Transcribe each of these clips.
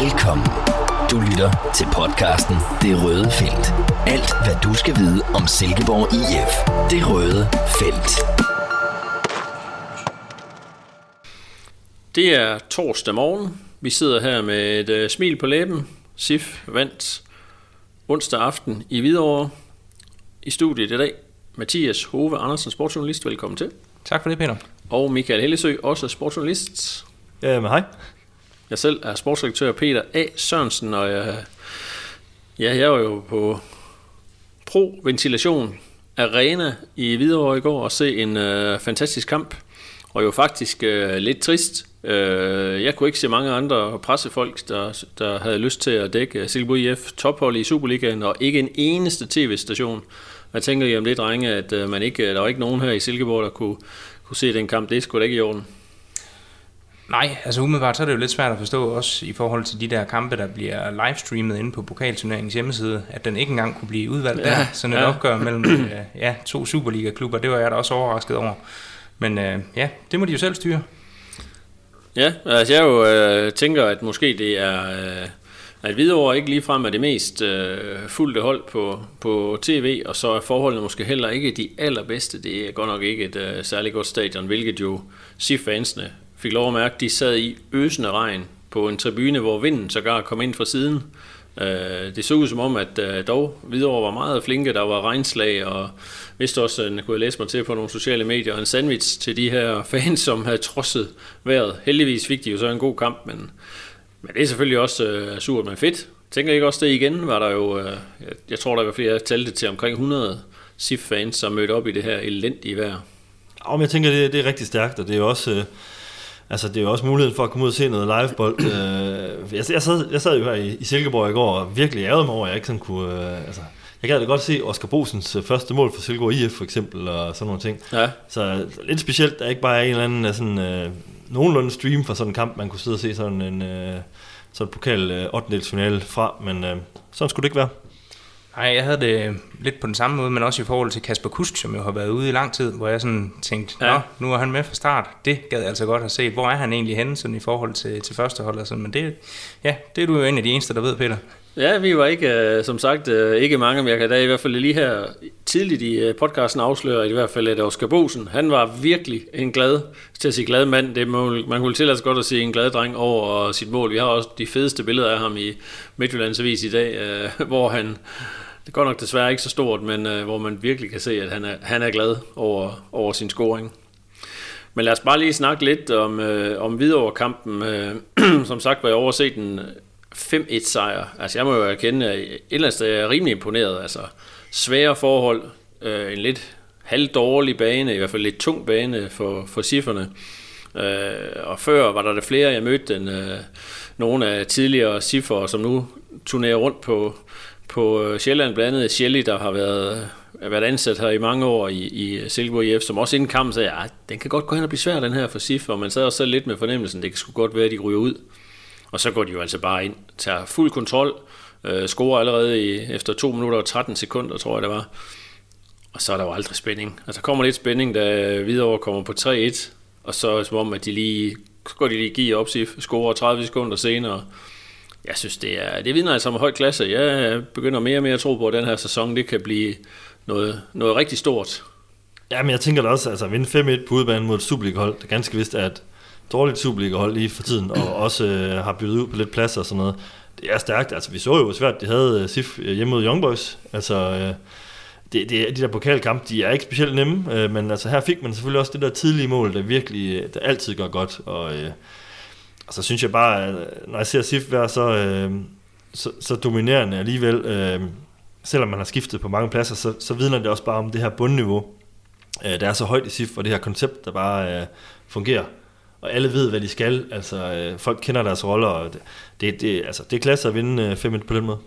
Velkommen. Du lytter til podcasten Det Røde Felt. Alt, hvad du skal vide om Silkeborg IF. Det Røde Felt. Det er torsdag morgen. Vi sidder her med et uh, smil på læben. SIF vandt onsdag aften i Hvidovre. I studiet i dag, Mathias Hove Andersen, sportsjournalist. Velkommen til. Tak for det, Peter. Og Michael Hellesø, også sportsjournalist. Ja, men hej. Jeg selv er sportsdirektør Peter A. Sørensen, og jeg, ja, jeg var jo på Pro Ventilation Arena i Hvidovre i går og se en øh, fantastisk kamp, og jo faktisk øh, lidt trist. Øh, jeg kunne ikke se mange andre pressefolk, der, der havde lyst til at dække Silkeborg IF tophold i Superligaen, og ikke en eneste tv-station. Jeg tænker jamen det, drenge, at øh, man ikke, der var ikke nogen her i Silkeborg, der kunne, kunne se den kamp. Det er sgu da ikke i orden. Nej, altså umiddelbart så er det jo lidt svært at forstå også i forhold til de der kampe, der bliver livestreamet inde på pokalturneringens hjemmeside, at den ikke engang kunne blive udvalgt ja, der. Sådan et ja. opgør mellem øh, ja, to Superliga-klubber, det var jeg da også overrasket over. Men øh, ja, det må de jo selv styre. Ja, altså jeg jo øh, tænker, at måske det er... Øh, at Hvidovre ikke ligefrem er det mest øh, fulde hold på, på tv, og så er forholdene måske heller ikke de allerbedste. Det er godt nok ikke et øh, særligt godt stadion, hvilket jo SIF-fansene fik lov at mærke, de sad i øsende regn på en tribune, hvor vinden sågar kom ind fra siden. Øh, det så ud som om, at øh, dog Hvidovre var meget flinke, der var regnslag, og vidste også, at kunne jeg læse mig til på nogle sociale medier, en sandwich til de her fans, som havde trodset vejret. Heldigvis fik de jo så en god kamp, men, men det er selvfølgelig også øh, surt, men fedt. Tænker ikke også det igen, var der jo, øh, jeg, jeg tror der var flere, jeg talte til omkring 100 SIF-fans, som mødte op i det her elendige vejr. Ja, men jeg tænker, det, det er rigtig stærkt, og det er jo også... Øh Altså, det er jo også muligheden for at komme ud og se noget livebold. øh, jeg, jeg, sad, jeg sad jo her i, i Silkeborg i går og virkelig ærede mig over, at jeg ikke sådan kunne... Øh, altså, jeg gad da godt se Oscar Bosens øh, første mål for Silkeborg IF for eksempel, og sådan nogle ting. Ja. Så lidt specielt, der ikke bare er en eller anden øh, sådan, øh, nogenlunde stream for sådan en kamp, man kunne sidde og se sådan en øh, sådan pokal øh, 8. fra, men øh, sådan skulle det ikke være. Nej, jeg havde det lidt på den samme måde, men også i forhold til Kasper Kusk, som jo har været ude i lang tid, hvor jeg sådan tænkte, ja. Nå, nu er han med fra start. Det gad jeg altså godt have set. Hvor er han egentlig henne sådan i forhold til, til førstehold og sådan. Men det, ja, det er du jo en af de eneste, der ved, Peter. Ja, vi var ikke, øh, som sagt, øh, ikke mange, men jeg kan da i hvert fald lige her tidligt i øh, podcasten afsløre, i hvert fald, at Oscar Bosen, han var virkelig en glad, til at sige glad mand. Det må, man kunne tillade sig godt at sige en glad dreng over sit mål. Vi har også de fedeste billeder af ham i Midtjyllands Avis i dag, hvor han, det går nok desværre ikke så stort, men øh, hvor man virkelig kan se, at han er, han er glad over, over sin scoring. Men lad os bare lige snakke lidt om, øh, om Hvidovre-kampen. Øh, som sagt var jeg overset en 5-1 sejr. Altså jeg må jo erkende, at et eller andet sted er jeg rimelig imponeret. Altså svære forhold, øh, en lidt halvdårlig bane, i hvert fald lidt tung bane for, for cifrene. Øh, og før var der det flere, jeg mødte den, øh, nogle af tidligere cifre, som nu turnerer rundt på, på øh, Sjælland, blandt andet Shelly, der har været, øh, været ansat her i mange år i, i øh, Silkeborg IF, som også inden kampen sagde, at den kan godt gå hen og blive svær, den her for SIF, og man sad også så lidt med fornemmelsen, det kan sgu godt være, at de ryger ud. Og så går de jo altså bare ind, tager fuld kontrol, øh, scorer allerede i, efter 2 minutter og 13 sekunder, tror jeg det var. Og så er der jo aldrig spænding. Altså der kommer lidt spænding, da Hvidovre kommer på 3-1, og så er det som om, at de lige, så går de lige give op, scorer 30 sekunder senere. Jeg synes, det er, det vidner altså om høj klasse. Jeg begynder mere og mere at tro på, at den her sæson, det kan blive noget, noget rigtig stort. Ja, men jeg tænker da også, altså at vinde 5-1 på udbanen mod et Superliga-hold, det er ganske vist, at dårligt Superliga-hold lige for tiden, og også øh, har byttet ud på lidt pladser og sådan noget. Det er stærkt. Altså, vi så jo svært, de havde uh, SIF øh, hjemme mod Young Boys. Altså, øh, det, det, de der pokalkampe, de er ikke specielt nemme, øh, men altså, her fik man selvfølgelig også det der tidlige mål, der virkelig, der altid går godt. Og, øh, og så synes jeg bare, at når jeg ser SIF være så, øh, så, så dominerende alligevel, øh, selvom man har skiftet på mange pladser, så, så vidner det også bare om det her bundniveau, øh, der er så højt i SIF, og det her koncept, der bare øh, fungerer og alle ved, hvad de skal. Altså, øh, folk kender deres roller, og det, det, det, altså, det er klasse at vinde øh, 5 på den måde.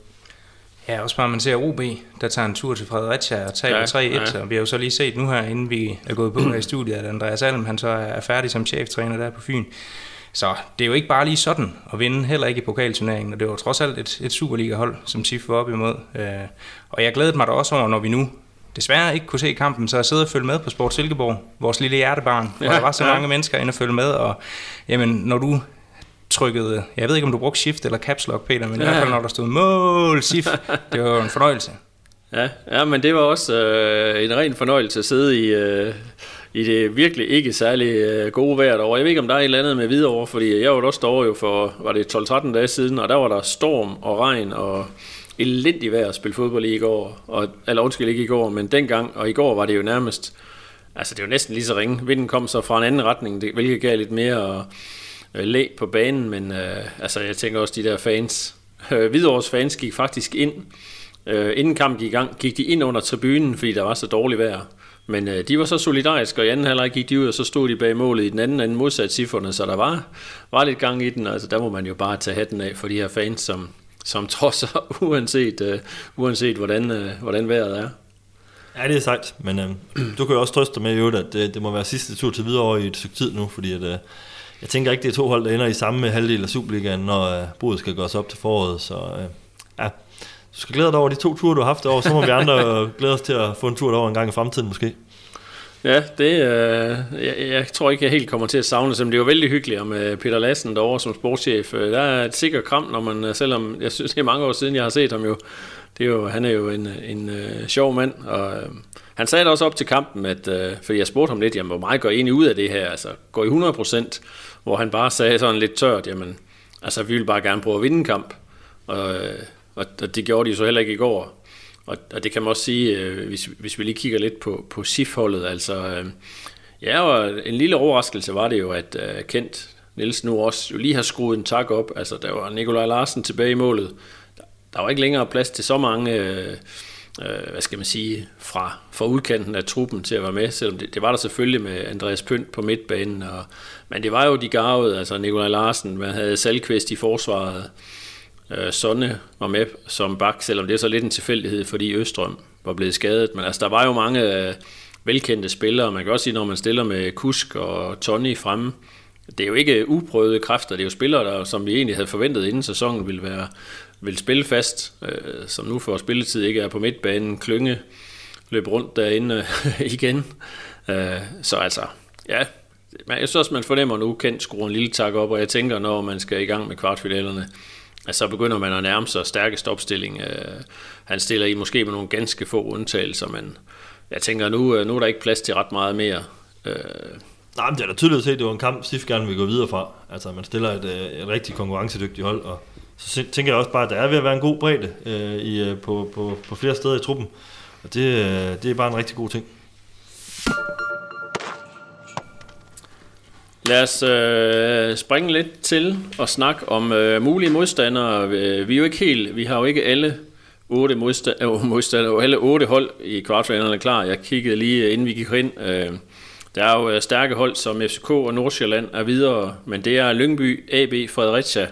Ja, også bare man ser OB, der tager en tur til Fredericia og taber ja, 3-1, ja. og vi har jo så lige set nu her, inden vi er gået på her i studiet, at Andreas Alm, han så er færdig som cheftræner der på Fyn. Så det er jo ikke bare lige sådan at vinde, heller ikke i pokalturneringen, og det var trods alt et, et Superliga-hold, som TIF var op imod. Øh, og jeg glædede mig da også over, når vi nu desværre ikke kunne se kampen, så jeg sidder og følger med på Sport Silkeborg, vores lille hjertebarn, hvor ja, der var så ja. mange mennesker inde og følge med, og jamen, når du trykkede, jeg ved ikke om du brugte shift eller caps lock, Peter, men ja. i hvert fald når der stod mål, sif, det var en fornøjelse. Ja, ja men det var også øh, en ren fornøjelse at sidde i, øh, i det virkelig ikke særlig øh, gode vejr derovre. Jeg ved ikke, om der er et eller andet med videre, fordi jeg var også derovre jo for, var det 12-13 dage siden, og der var der storm og regn og elendig vejr at spille fodbold i i går. Og, eller undskyld ikke i går, men dengang, og i går var det jo nærmest, altså det var næsten lige så ringe. Vinden kom så fra en anden retning, det, hvilket gav lidt mere øh, læ på banen, men øh, altså jeg tænker også, de der fans, øh, Hvidovres fans gik faktisk ind, øh, inden kampen gik i gang, gik de ind under tribunen, fordi der var så dårligt vejr. Men øh, de var så solidariske, og i anden halvleg gik de ud, og så stod de bag målet i den anden anden modsat cifrene, så der var, var lidt gang i den. Altså, der må man jo bare tage hatten af for de her fans, som, som trosser, uanset, øh, uanset hvordan, øh, hvordan vejret er. Ja, det er sejt, men øh, du kan jo også trøste dig med, at det, det må være sidste tur til videre i et stykke tid nu, fordi at, øh, jeg tænker ikke, det er to hold, der ender i samme halvdel af Superligaen, når øh, budet skal gøres op til foråret, så øh, ja, du skal glæde dig over de to ture, du har haft derovre, så må vi andre glæde os til at få en tur derovre en gang i fremtiden måske. Ja, det, øh, jeg, jeg tror ikke, jeg helt kommer til at savne det, det var vældig hyggeligt med Peter Lassen derovre som sportschef. Øh, der er et sikkert kram, når man, øh, selvom jeg synes, det er mange år siden, jeg har set ham jo, det er jo han er jo en, en uh, sjov mand, og uh, han sagde også op til kampen, at, uh, fordi jeg spurgte ham lidt, jamen, hvor meget går egentlig ud af det her, altså går I 100% hvor han bare sagde sådan lidt tørt, jamen, altså vi vil bare gerne prøve at vinde en kamp, og, og, og det gjorde de så heller ikke i går. Og, og det kan man også sige, øh, hvis, hvis vi lige kigger lidt på, på SIF-holdet, altså øh, ja, og en lille overraskelse var det jo, at øh, Kent Nielsen nu også jo lige har skruet en tak op. Altså, der var Nikolaj Larsen tilbage i målet. Der, der var ikke længere plads til så mange, øh, øh, hvad skal man sige, fra, fra udkanten af truppen til at være med, selvom det, det var der selvfølgelig med Andreas Pynt på midtbanen. Og, men det var jo de garvede, altså Nikolaj Larsen, man havde Salkvist i forsvaret, Øh, Sonne var med som bak, selvom det er så lidt en tilfældighed, fordi Østrøm var blevet skadet. Men altså, der var jo mange øh, velkendte spillere. Man kan også sige, når man stiller med Kusk og Tony fremme, det er jo ikke uprøvede kræfter, det er jo spillere, der, som vi egentlig havde forventet inden sæsonen ville, være, ville spille fast, øh, som nu for spilletid ikke er på midtbanen. Klynge løb rundt derinde øh, igen. Øh, så altså, ja, jeg synes også, man fornemmer nu, kendt skruer en lille tak op, og jeg tænker, når man skal i gang med kvartfinalerne, så begynder man at nærme sig stærkest opstilling. Øh, han stiller i måske med nogle ganske få undtagelser, men jeg tænker, nu, øh, nu er der ikke plads til ret meget mere. Øh, Nej, men det er da tydeligt at se, at det var en kamp, SIF gerne vil gå videre fra. Altså, man stiller et, øh, et rigtig konkurrencedygtigt hold, og så tænker jeg også bare, at der er ved at være en god bredde øh, i, øh, på, på, på flere steder i truppen. Og det, det er bare en rigtig god ting. Lad os øh, springe lidt til og snakke om øh, mulige modstandere. Øh, vi er jo ikke helt, vi har jo ikke alle otte øh, modstandere, øh, modstandere alle otte hold i kvartfinalerne klar. Jeg kiggede lige øh, inden vi gik ind. Øh, der er jo stærke hold som FCK og Nordsjælland er videre, men det er Lyngby, AB, Fredericia,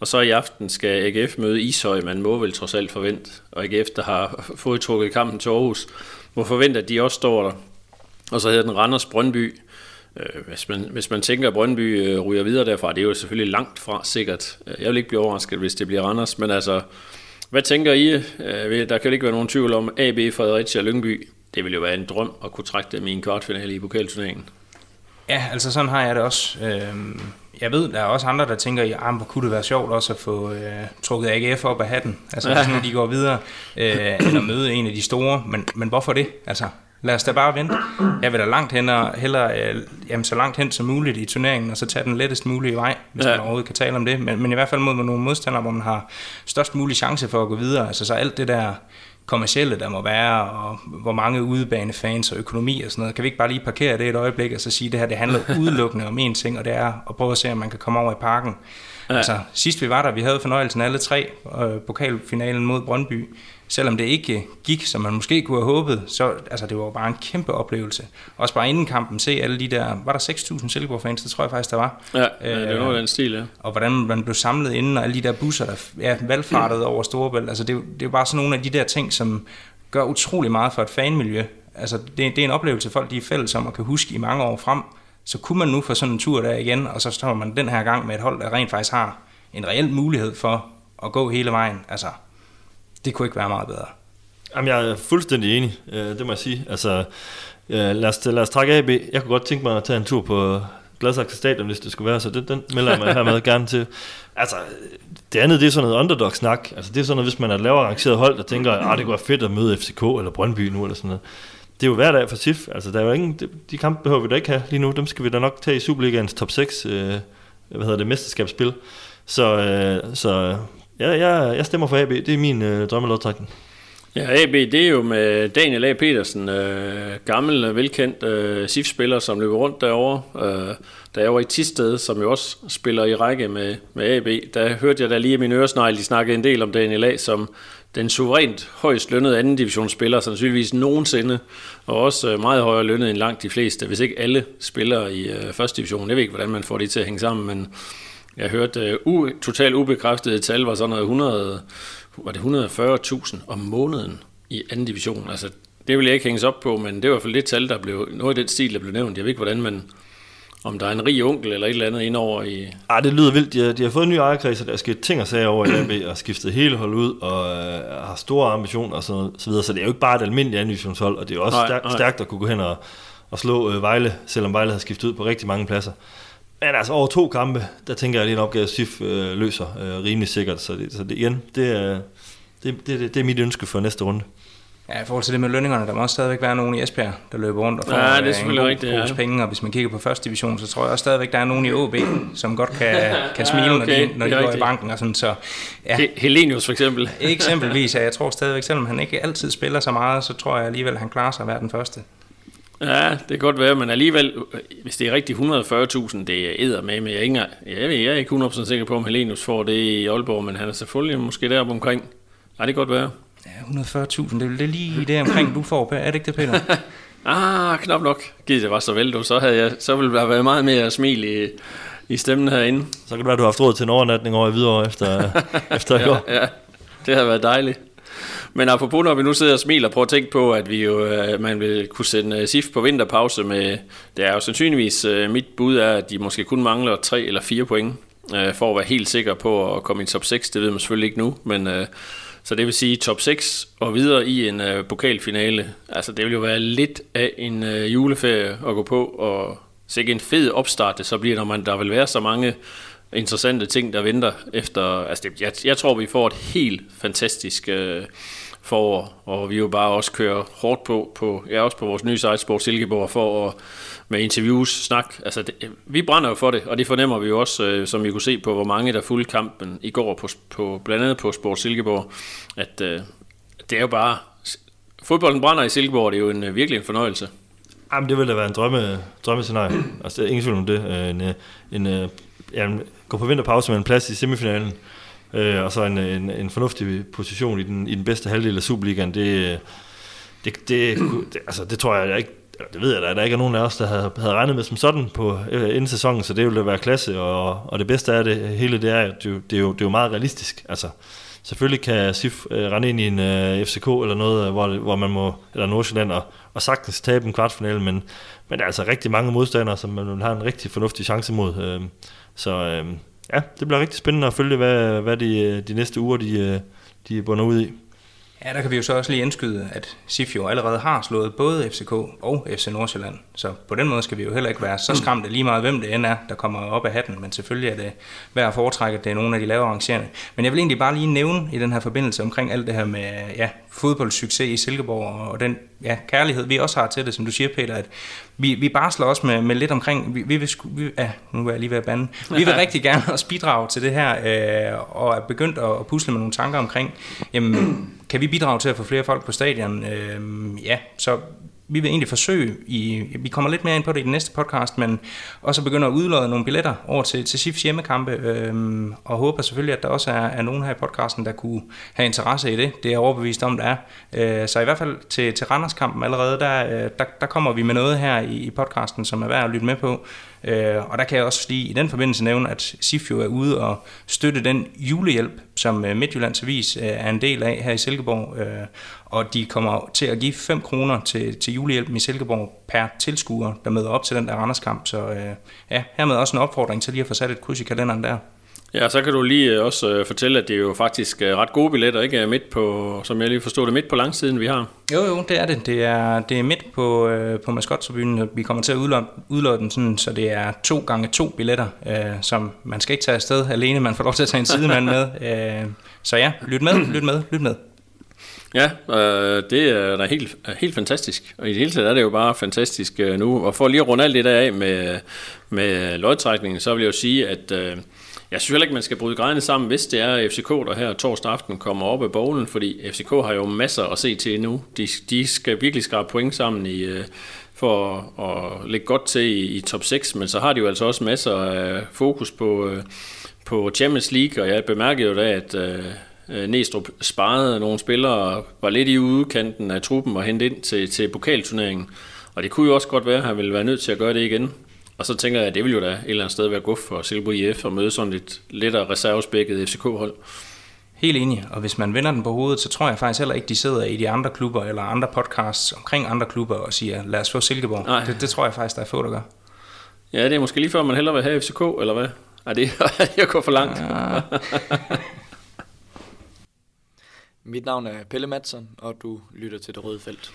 og så i aften skal AGF møde Ishøj, man må vel trods alt forvente, og AGF, der har fået trukket kampen til Aarhus, må forvente, at de også står der. Og så hedder den Randers Brøndby, hvis, man, hvis man tænker, at Brøndby øh, ryger videre derfra, det er jo selvfølgelig langt fra sikkert. Øh, jeg vil ikke blive overrasket, hvis det bliver Randers, men altså, hvad tænker I? Øh, der kan ikke være nogen tvivl om, AB, Fredericia og Lyngby, det ville jo være en drøm at kunne trække dem i en kvartfinale i pokalturneringen. Ja, altså sådan har jeg det også. Øh, jeg ved, der er også andre, der tænker, ja, hvor kunne det være sjovt også at få øh, trukket AGF op af hatten, altså ja. hvis nu de går videre, øh, eller møde en af de store, men, men hvorfor det? Altså, lad os da bare vente. Jeg vil da langt hen og hellere, øh, jamen, så langt hen som muligt i turneringen, og så tage den lettest mulige vej, hvis ja. man overhovedet kan tale om det. Men, men i hvert fald mod nogle modstandere, hvor man har størst mulig chance for at gå videre. Altså så alt det der kommercielle, der må være, og hvor mange udebanefans og økonomi og sådan noget. Kan vi ikke bare lige parkere det et øjeblik og så sige, at det her det handler udelukkende om én ting, og det er at prøve at se, om man kan komme over i parken. Ja. Altså, sidst vi var der, vi havde fornøjelsen alle tre, øh, pokalfinalen mod Brøndby, selvom det ikke gik, som man måske kunne have håbet, så altså, det var bare en kæmpe oplevelse. Også bare inden kampen se alle de der, var der 6.000 Silkeborg-fans, det tror jeg faktisk, der var. Ja, ja det var øh, den stil, ja. Og hvordan man blev samlet inden, og alle de der busser, der ja, valgfartede mm. over Storebælt. Altså, det, det er bare sådan nogle af de der ting, som gør utrolig meget for et fanmiljø. Altså, det, det er en oplevelse, folk de er fælles om og kan huske i mange år frem. Så kunne man nu få sådan en tur der igen, og så står man den her gang med et hold, der rent faktisk har en reel mulighed for at gå hele vejen. Altså, det kunne ikke være meget bedre. Jamen, jeg er fuldstændig enig, øh, det må jeg sige. Altså, lad os, lad os trække AB. Jeg kunne godt tænke mig at tage en tur på Gladsaxe Stadion, hvis det skulle være, så det, den melder jeg mig hermed gerne til. Altså, det andet, det er sådan noget underdog-snak. Altså, det er sådan noget, hvis man er et lavere rangeret hold, der tænker, at ah, det være fedt at møde FCK eller Brøndby nu, eller sådan noget. Det er jo hver dag for SIF. Altså, der er jo ingen, de kampe behøver vi da ikke have lige nu. Dem skal vi da nok tage i Superligaens top 6, øh, hvad hedder det, mesterskabsspil. Så, øh, så ja, jeg, jeg stemmer for AB. Det er min øh, drømmelodtrækning. Ja, AB, det er jo med Daniel A. Petersen, øh, gammel, øh, velkendt øh, SIF-spiller, som løber rundt derovre. Øh, da jeg var i Tisted, som jo også spiller i række med, med AB, der hørte jeg da lige i min øresnegl, de snakkede en del om Daniel A., som den suverænt højst lønnede anden divisionsspiller, sandsynligvis nogensinde, og også øh, meget højere lønnet end langt de fleste, hvis ikke alle spillere i øh, første division. Jeg ved ikke, hvordan man får det til at hænge sammen, men jeg hørte øh, u- totalt ubekræftede tal var sådan noget 100 var det 140.000 om måneden i anden division. Altså, det vil jeg ikke hænges op på, men det var i hvert fald det tal, der blev, noget af den stil, der blev nævnt. Jeg ved ikke, hvordan man, om der er en rig onkel eller et eller andet indover i... Ah, det lyder vildt. De har, de har fået en ny ejerkreds, og der er sket ting og sager over i AB, og skiftet hele hold ud, og øh, har store ambitioner og så, så videre. Så det er jo ikke bare et almindeligt andivisionshold, og det er jo også nej, stærkt, nej. stærkt at kunne gå hen og, og slå øh, Vejle, selvom Vejle har skiftet ud på rigtig mange pladser. Men altså over to kampe, der tænker jeg, at det er en opgave, SIF øh, løser øh, rimelig sikkert. Så det, så det igen, det er, det, det, det er mit ønske for næste runde. Ja, i forhold til det med lønningerne, der må også stadigvæk være nogen i Esbjerg, der løber rundt og får ja, det er selvfølgelig en rigtigt, ja. penge, og hvis man kigger på første division, så tror jeg også stadigvæk, der er nogen i OB, som godt kan, kan smile, ja, okay. når de, når de går rigtigt. i banken og sådan, så... Ja. Helenius for eksempel. Eksempelvis, ja, jeg tror stadigvæk, selvom han ikke altid spiller så meget, så tror jeg alligevel, at han klarer sig at være den første. Ja, det kan godt være, men alligevel, hvis det er rigtig 140.000, det er æder med, men jeg er, ikke, jeg, jeg er ikke 100% sikker på, om Helenius får det i Aalborg, men han er selvfølgelig måske der omkring. Ja, det kan godt være. Ja, 140.000, det er det lige det omkring, du får, er det ikke det, Peter? ah, knap nok. Giv det var så vel, du. Så, havde jeg, så ville der være meget mere smil i, i stemmen herinde. Så kan det være, du har haft råd til en overnatning over i Hvidovre efter, efter i går. Ja, det har været dejligt. Men apropos, når vi nu sidder og smiler, prøv at tænke på, at vi jo, øh, man vil kunne sende øh, SIF på vinterpause med, det er jo sandsynligvis, øh, mit bud er, at de måske kun mangler tre eller fire point, for at være helt sikker på at komme i top 6, det ved man selvfølgelig ikke nu, men så det vil sige top 6 og videre i en pokalfinale, altså det vil jo være lidt af en juleferie at gå på, og sikkert en fed opstart det så bliver, når man, der vil være så mange interessante ting, der venter efter... Altså det, jeg, jeg tror, vi får et helt fantastisk øh, forår, og vi jo bare også kører hårdt på, på ja, også på vores nye site, Sport Silkeborg, for at, med interviews, snak. Altså det, vi brænder jo for det, og det fornemmer vi jo også, øh, som vi kunne se på, hvor mange der fulgte kampen i går, på, på, blandt andet på Sport Silkeborg, at øh, det er jo bare... Fodbolden brænder i Silkeborg, det er jo en, øh, virkelig en fornøjelse. Jamen, det ville da være en drømme, drømmescenarie. altså, ingen tvivl om det. Øh, en, øh, en, en ja, gå på vinterpause med en plads i semifinalen, øh, og så en, en, en fornuftig position i den, i den bedste halvdel af Superligaen, det, det, det, det, altså, det tror jeg ikke, det ved jeg da, der ikke er nogen af os, der havde, havde regnet med som sådan på øh, inden sæsonen, så det ville da være klasse, og, og det bedste af det hele, det er, at det, det, er jo, det er jo meget realistisk. Altså, selvfølgelig kan SIF øh, rende ind i en øh, FCK eller noget, øh, hvor, hvor man må, eller Nordsjælland, og, og sagtens tabe en kvartfinale, men, men der er altså rigtig mange modstandere, som man vil have en rigtig fornuftig chance mod. Øh, så øh, ja, det bliver rigtig spændende at følge, hvad, hvad de, de næste uger de, de bunder ud i. Ja, der kan vi jo så også lige indskyde, at SIF jo allerede har slået både FCK og FC Nordsjælland. Så på den måde skal vi jo heller ikke være så skræmte lige meget, hvem det end er, der kommer op af hatten. Men selvfølgelig er det værd at foretrække, at det er nogle af de lavere arrangerende. Men jeg vil egentlig bare lige nævne i den her forbindelse omkring alt det her med ja, fodboldsucces i Silkeborg og den ja, kærlighed, vi også har til det, som du siger, Peter, at vi, vi barsler også med, med lidt omkring, vi, vi vil, vi, ja, nu er jeg lige ved at bande, vi vil rigtig gerne også bidrage til det her, øh, og er begyndt at, at pusle med nogle tanker omkring, jamen, kan vi bidrage til at få flere folk på stadion? Øh, ja, så vi vil egentlig forsøge, i, vi kommer lidt mere ind på det i den næste podcast, men også begynder at udlåde nogle billetter over til, til SIFs hjemmekampe, øhm, og håber selvfølgelig, at der også er, er nogen her i podcasten, der kunne have interesse i det. Det er jeg overbevist om, der er. Øh, så i hvert fald til, til Randerskampen allerede, der, øh, der, der kommer vi med noget her i, i podcasten, som er værd at lytte med på. Øh, og der kan jeg også lige i den forbindelse nævne, at SIF jo er ude og støtte den julehjælp, som øh, Midtjyllands Avis øh, er en del af her i Silkeborg. Øh, og de kommer til at give 5 kroner til, til julehjælpen i Silkeborg per tilskuer, der møder op til den der Randerskamp. Så øh, ja, hermed også en opfordring til lige at få sat et kryds i kalenderen der. Ja, så kan du lige også fortælle, at det er jo faktisk ret gode billetter, ikke? Midt på, som jeg lige forstod det, midt på langsiden, vi har. Jo, jo, det er det. Det er, det er midt på, øh, på maskottribunen. Vi kommer til at udlåde, udlåde den sådan, så det er to gange to billetter, øh, som man skal ikke tage afsted alene, man får lov til at tage en sidemand med. Øh, så ja, lyt med, lyt med, lyt med. Ja, øh, det er da helt, helt fantastisk. Og i det hele taget er det jo bare fantastisk øh, nu. Og for lige at runde alt det der af med, med lodtrækningen, så vil jeg jo sige, at øh, jeg synes heller ikke, man skal bryde grejene sammen, hvis det er FCK, der her torsdag aften kommer op af bowlen, fordi FCK har jo masser at se til nu. De, de skal virkelig skrabe point sammen i, øh, for at, at lægge godt til i, i top 6, men så har de jo altså også masser af fokus på, øh, på Champions League, og jeg bemærkede jo da, at øh, Næstrup sparede nogle spillere, var lidt i udkanten af truppen og hentede ind til, til pokalturneringen. Og det kunne jo også godt være, at han ville være nødt til at gøre det igen. Og så tænker jeg, at det vil jo da et eller andet sted være godt for Silkeborg IF at møde sådan et lettere reservespækket FCK-hold. Helt enig, og hvis man vender den på hovedet, så tror jeg faktisk heller ikke, de sidder i de andre klubber eller andre podcasts omkring andre klubber og siger, lad os få Silkeborg. Nej. Det, det tror jeg faktisk, der er få, der gør. Ja, det er måske lige før, man hellere vil have FCK, eller hvad? Er det jeg går for langt? Ja. Mit navn er Pelle Madsen, og du lytter til Det Røde Felt.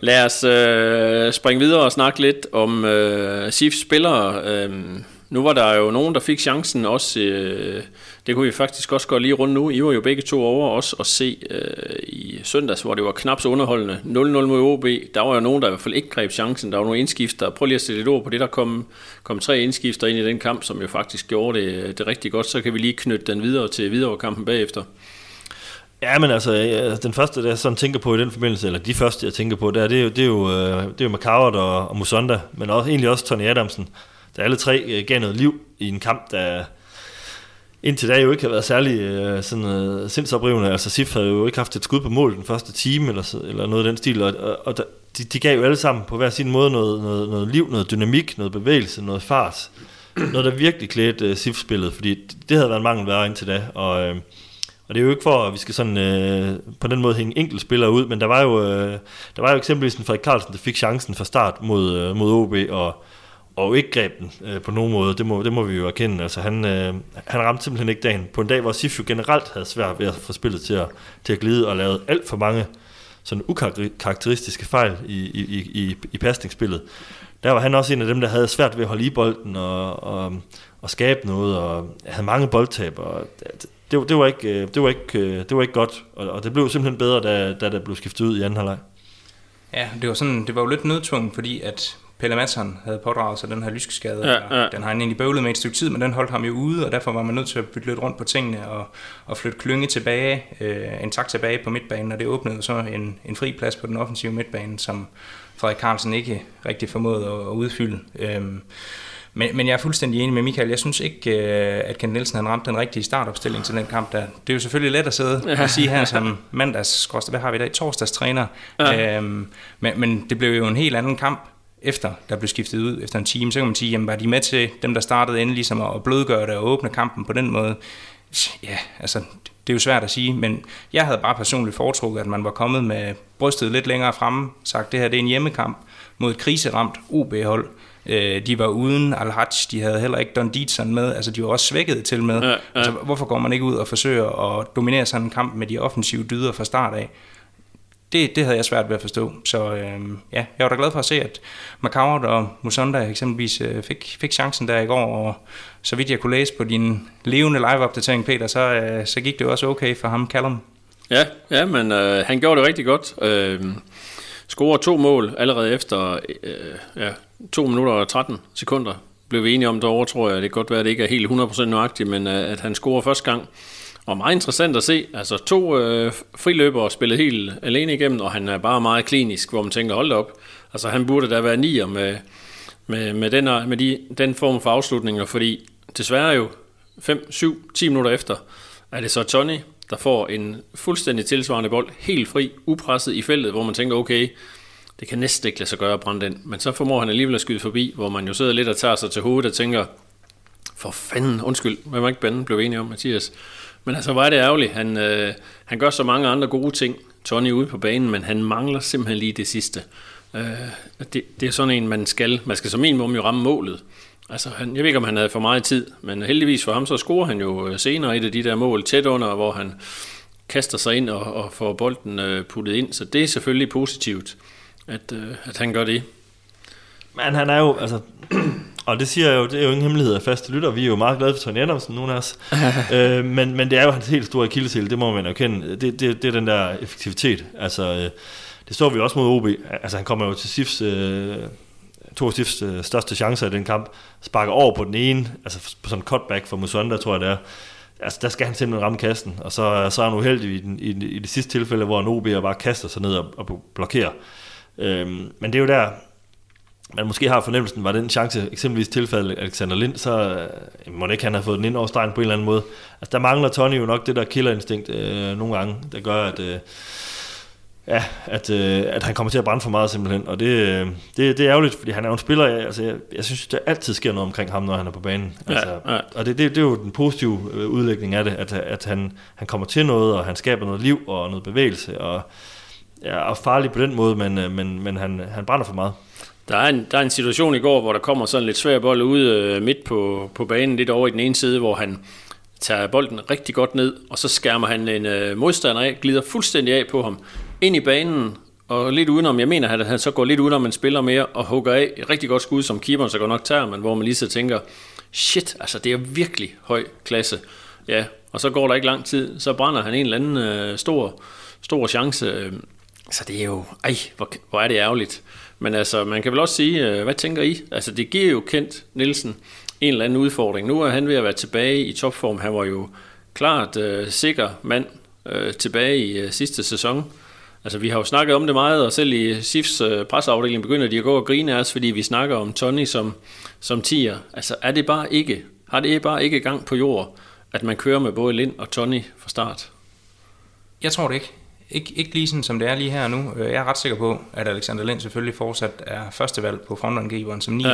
Lad os øh, springe videre og snakke lidt om øh, SIFs spillere. Øh, nu var der jo nogen, der fik chancen også. Øh, det kunne vi faktisk også gå lige rundt nu. I var jo begge to over os og se øh, i søndags, hvor det var knap så underholdende. 0-0 mod OB. Der var jo nogen, der i hvert fald ikke greb chancen. Der var nogle indskifter. Prøv lige at sætte et ord på det. Der kom, kom tre indskifter ind i den kamp, som jo faktisk gjorde det, øh, det rigtig godt. Så kan vi lige knytte den videre til videre kampen bagefter. Ja, men altså, den første, der jeg sådan tænker på i den forbindelse, eller de første, jeg tænker på, der, det er jo, det er jo, øh, det er jo McCowart og, og Musonda, men også, egentlig også Tony Adamsen, der alle tre øh, gav noget liv i en kamp, der indtil da jo ikke har været særlig øh, sådan, uh, sindsoprivende. Altså Sif havde jo ikke haft et skud på mål den første time, eller, eller noget af den stil, og, og, de, de gav jo alle sammen på hver sin måde noget, noget, noget liv, noget dynamik, noget bevægelse, noget fart. Noget, der virkelig klædte uh, Sif-spillet, fordi det havde været en mangel værre indtil da, og... Øh, og det er jo ikke for, at vi skal sådan, øh, på den måde hænge enkelt spillere ud, men der var jo, øh, der var jo eksempelvis en Frederik Carlsen, der fik chancen fra start mod, øh, mod OB, og, og ikke greb den øh, på nogen måde. Det må, det må vi jo erkende. Altså, han, øh, han ramte simpelthen ikke dagen. På en dag, hvor Sif jo generelt havde svært ved at få spillet til at, til at glide, og lavet alt for mange sådan ukarakteristiske fejl i, i, i, i pasningsspillet. Der var han også en af dem, der havde svært ved at holde i bolden og, og, og skabe noget, og havde mange boldtab. Og det, det, var ikke, øh, det, var ikke, øh, det var ikke godt, og, og det blev simpelthen bedre, da, da der blev skiftet ud i anden halvleg. Ja, det var, sådan, det var jo lidt nødtvunget, fordi at Pelle Madsen havde pådraget sig den her lyskeskade. Ja, ja. Den har han egentlig bøvlet med et stykke tid, men den holdt ham jo ude, og derfor var man nødt til at bytte lidt rundt på tingene og, og flytte Klynge tilbage, øh, en tak tilbage på midtbanen, og det åbnede så en, en fri plads på den offensive midtbane, som Frederik Carlsen ikke rigtig formåede at, at udfylde. Øh, men, men jeg er fuldstændig enig med Michael. Jeg synes ikke, øh, at Kent Nielsen han ramte den rigtige startopstilling til den kamp der. Det er jo selvfølgelig let at sidde og sige her som mandags, hvad har vi i dag, torsdags træner. Ja. Øhm, men, men det blev jo en helt anden kamp efter der blev skiftet ud efter en time, så kan man sige, jamen var de med til dem, der startede endelig ligesom at blødgøre det og åbne kampen på den måde? Ja, altså, det er jo svært at sige, men jeg havde bare personligt foretrukket, at man var kommet med brystet lidt længere fremme, sagt, det her det er en hjemmekamp mod et kriseramt OB-hold, Øh, de var uden al de havde heller ikke Don Dietzson med, altså de var også svækket til med. Ja, ja. Altså, hvorfor går man ikke ud og forsøger at dominere sådan en kamp med de offensive dyder fra start af? Det, det havde jeg svært ved at forstå. Så øh, ja, jeg var da glad for at se, at McCoward og Musonda eksempelvis øh, fik, fik chancen der i går, og så vidt jeg kunne læse på din levende live-opdatering, Peter, så, øh, så gik det også okay for ham, Callum. Ja, ja men øh, han gjorde det rigtig godt. Øh, scorer to mål allerede efter øh, ja, 2 minutter og 13 sekunder. Blev vi enige om derovre, tror jeg. Det kan godt være, at det ikke er helt 100% nøjagtigt, men øh, at han scorer første gang. Og meget interessant at se. Altså to øh, friløbere spillet helt alene igennem, og han er bare meget klinisk, hvor man tænker, hold da op. Altså han burde da være nier med, med, med, den, med de, den form for afslutninger, fordi desværre jo 5, 7, 10 minutter efter, er det så Tony, der får en fuldstændig tilsvarende bold, helt fri, upresset i feltet, hvor man tænker, okay, det kan næsten ikke lade sig gøre at brænde den, men så formår han alligevel at skyde forbi, hvor man jo sidder lidt og tager sig til hovedet og tænker, for fanden, undskyld, hvad var ikke banden, blev enige om, Mathias. Men altså, var det ærgerligt. Han, øh, han gør så mange andre gode ting, Tony ude på banen, men han mangler simpelthen lige det sidste. Øh, det, det er sådan en, man skal, man skal som minimum jo ramme målet. Altså, han, jeg ved ikke, om han havde for meget tid, men heldigvis for ham, så scorer han jo øh, senere et af de der mål tæt under, hvor han kaster sig ind og, og får bolden øh, puttet ind. Så det er selvfølgelig positivt, at, øh, at han gør det. Men han er jo, altså, og det siger jeg jo, det er jo ingen hemmelighed af faste lytter, vi er jo meget glade for Tony Adamsen, nogle af os. øh, men, men det er jo hans helt store akilleshæl, det må man jo kende. Det, det, det er den der effektivitet. Altså, øh, det så vi også mod OB. Altså, han kommer jo til SIFs, øh, to af SIFs øh, største chancer i den kamp, sparker over på den ene, altså på sådan en cutback for Musonda, tror jeg det er. Altså, der skal han simpelthen ramme kassen, og så, så er han uheldig i, den, i, i det sidste tilfælde, hvor en OB bare kaster sig ned og, og blokerer. Øhm, men det er jo der, man måske har fornemmelsen, var den chance eksempelvis tilfældet Alexander Lind, så øh, må ikke han have fået den ind over stregen på en eller anden måde. Altså der mangler Tony jo nok det der killerinstinkt øh, nogle gange, der gør, at, øh, ja, at, øh, at han kommer til at brænde for meget simpelthen. Og det, øh, det, det er ærgerligt, fordi han er jo en spiller, jeg, altså, jeg, jeg synes, der altid sker noget omkring ham, når han er på banen. Altså, ja, ja. Og det, det, det er jo den positive øh, udlægning af det, at, at han, han kommer til noget, og han skaber noget liv og noget bevægelse, og ja, er farlig på den måde, men, øh, men, men han, han brænder for meget. Der er, en, der er en situation i går, hvor der kommer sådan lidt svær bold ud øh, midt på, på banen, lidt over i den ene side, hvor han tager bolden rigtig godt ned, og så skærmer han en øh, modstander af, glider fuldstændig af på ham, ind i banen, og lidt udenom, jeg mener, at han så går lidt udenom en spiller mere, og hugger af et rigtig godt skud, som keeperen så godt nok tager, men hvor man lige så tænker, shit, altså det er virkelig høj klasse. Ja, og så går der ikke lang tid, så brænder han en eller anden øh, stor, stor chance. Øh, så det er jo, ej, hvor, hvor er det ærgerligt. Men altså, man kan vel også sige, øh, hvad tænker I? Altså, det giver jo kendt Nielsen en eller anden udfordring. Nu er han ved at være tilbage i topform. Han var jo klart øh, sikker mand øh, tilbage i øh, sidste sæson. Altså, vi har jo snakket om det meget, og selv i SIFs øh, presseafdeling begynder de at gå og grine af os, fordi vi snakker om Tony som, som tier. Altså, er det bare ikke, har det bare ikke gang på jord, at man kører med både Lind og Tony fra start? Jeg tror det ikke. Ikke, ikke lige sådan, som det er lige her nu. Øh, jeg er ret sikker på, at Alexander Lind selvfølgelig fortsat er førstevalg på frontangriberen som 9.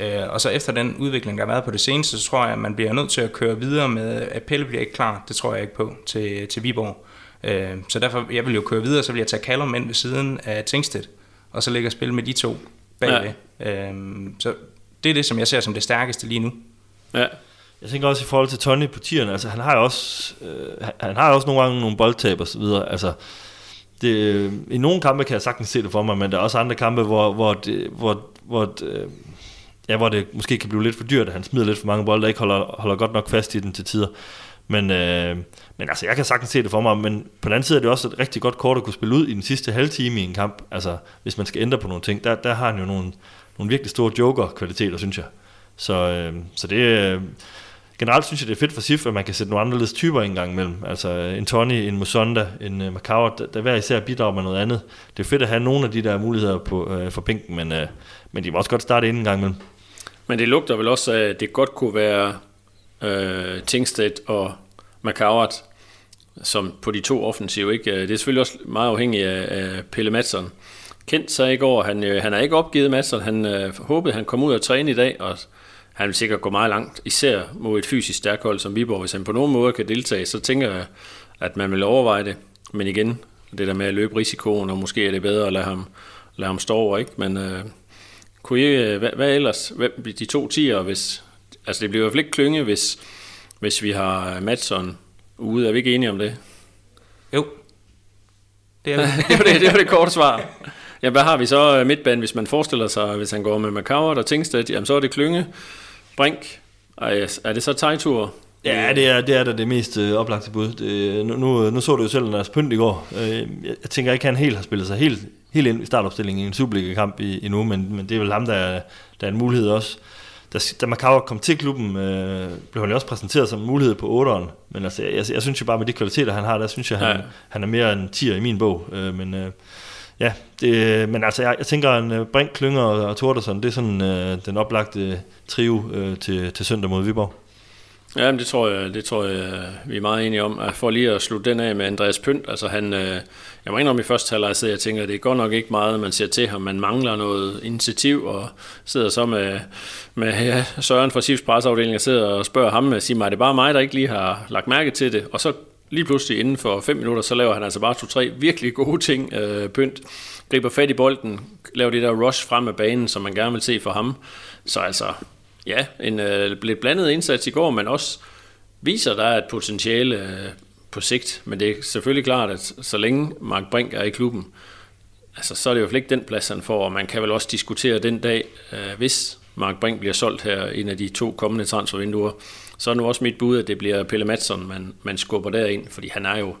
Ja. Øh, og så efter den udvikling, der har været på det seneste, så tror jeg, at man bliver nødt til at køre videre med, at Pelle bliver ikke klar. Det tror jeg ikke på til, til Viborg. Øh, så derfor, jeg vil jo køre videre, så vil jeg tage Callum ind ved siden af Tingstedt, og så ligge og spille med de to bagved. Ja. Så det er det, som jeg ser som det stærkeste lige nu. Ja, jeg tænker også i forhold til Tony på tierne, altså han har jo også, øh, han har også nogle gange nogle boldtab og så videre, altså det, øh, i nogle kampe kan jeg sagtens se det for mig, men der er også andre kampe, hvor, hvor, det, hvor, hvor, øh, ja, hvor det måske kan blive lidt for dyrt, at han smider lidt for mange bolde, der ikke holder, holder godt nok fast i den til tider. Men, øh, men altså, jeg kan sagtens se det for mig, men på den anden side er det også et rigtig godt kort at kunne spille ud i den sidste halve time i en kamp. Altså, hvis man skal ændre på nogle ting, der, der har han jo nogle, nogle virkelig store joker-kvaliteter, synes jeg. Så, øh, så det, øh, generelt synes jeg, det er fedt for SIF, at man kan sætte nogle anderledes typer en gang imellem. Altså en Tony, en Musonda, en uh, Macau, der, der hver især bidrager med noget andet. Det er fedt at have nogle af de der muligheder på, uh, for bænken, men, uh, men de må også godt starte inden en gang imellem. Men det lugter vel også af, at det godt kunne være uh, Tingstedt og Macau, som på de to offensive. Ikke? Det er selvfølgelig også meget afhængigt af, af Pelle Madsen. Kendt sig i går, han, han har ikke opgivet Madsen. Han øh, håbede, han kom ud og træne i dag, og han vil sikkert gå meget langt, især mod et fysisk stærkt hold som Viborg. Hvis han på nogen måde kan deltage, så tænker jeg, at man vil overveje det. Men igen, det der med at løbe risikoen, og måske er det bedre at lade ham, lade ham stå over, ikke? Men øh, kunne I, øh, hvad, hvad ellers? Hvad, de to tiger, hvis, altså det bliver i hvert fald ikke klynge, hvis, hvis vi har Madsen ude. Er vi ikke enige om det? Jo. Det er det. var det, det var det korte svar. Ja, hvad har vi så øh, midtbanen, hvis man forestiller sig, hvis han går med Macau og Tingstedt, jamen så er det Klynge, Brink. Ej, er det så Tejtur? Ja, det er, det er da det mest øh, oplagte bud. Det, nu, nu, nu så du jo selv deres pynt i går. Øh, jeg, jeg tænker ikke, han helt har spillet sig helt, helt ind i startopstillingen i en Superliga-kamp i, endnu, men, men det er vel ham, der, der er en mulighed også. Da, da Macau kom til klubben, øh, blev han jo også præsenteret som en mulighed på 8'eren. Men altså, jeg, jeg, jeg synes jo bare, med de kvaliteter, han har, der synes jeg, han, ja. han er mere en 10'er i min bog. Øh, men øh, ja, det, men altså, jeg, jeg tænker, en øh, Brink, Klynger og, og Tordersen, det er sådan øh, den oplagte øh, trio øh, til, til søndag mod Viborg. Ja, det tror jeg, det tror jeg, vi er meget enige om. For lige at slutte den af med Andreas Pynt, altså han, øh, jeg må indrømme i første halvleg, så jeg tænker, at det er godt nok ikke meget, man ser til ham. Man mangler noget initiativ, og sidder så med, med ja, Søren fra Sifs presseafdeling, og sidder og spørger ham, og siger mig, er det bare mig, der ikke lige har lagt mærke til det? Og så lige pludselig inden for 5 minutter, så laver han altså bare to-tre virkelig gode ting. Øh, pynt, griber fat i bolden, laver det der rush frem af banen, som man gerne vil se for ham. Så altså, ja, en øh, lidt blandet indsats i går, men også viser, der er et potentiale øh, på sigt. Men det er selvfølgelig klart, at så længe Mark Brink er i klubben, altså, så er det jo ikke den plads, han får, og man kan vel også diskutere den dag, øh, hvis Mark Brink bliver solgt her en af de to kommende transfervinduer, så er nu også mit bud, at det bliver Pelle Madsen, man, man skubber derind, fordi han er jo,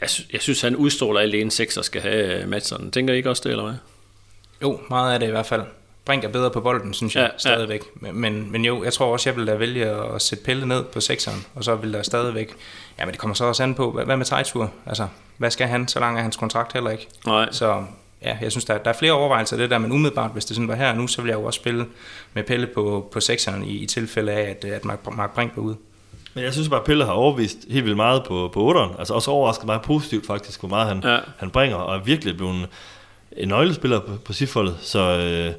jeg, jeg synes, han udstråler alt det, en sekser skal have øh, Madsen. Tænker I ikke også det, eller hvad? Jo, meget af det i hvert fald. Brink er bedre på bolden, synes jeg, ja, stadigvæk. Ja. Men, men jo, jeg tror også, jeg vil da vælge at sætte Pelle ned på sekseren, og så vil der stadigvæk... Ja, men det kommer så også an på, hvad med Tejtur? Altså, hvad skal han? Så lang er hans kontrakt heller ikke. Nej. Så ja, jeg synes, der, der er flere overvejelser af det der, men umiddelbart, hvis det sådan var her nu, så ville jeg jo også spille med Pelle på, på sekseren i, i tilfælde af, at, at Mark, Mark Brink var ude. Men jeg synes bare, at Pelle har overvist helt vildt meget på, på 8'eren. Altså også overrasket meget positivt faktisk, hvor meget han, ja. han bringer, og er virkelig blevet en nøglespiller på, på siffoldet. Så, øh,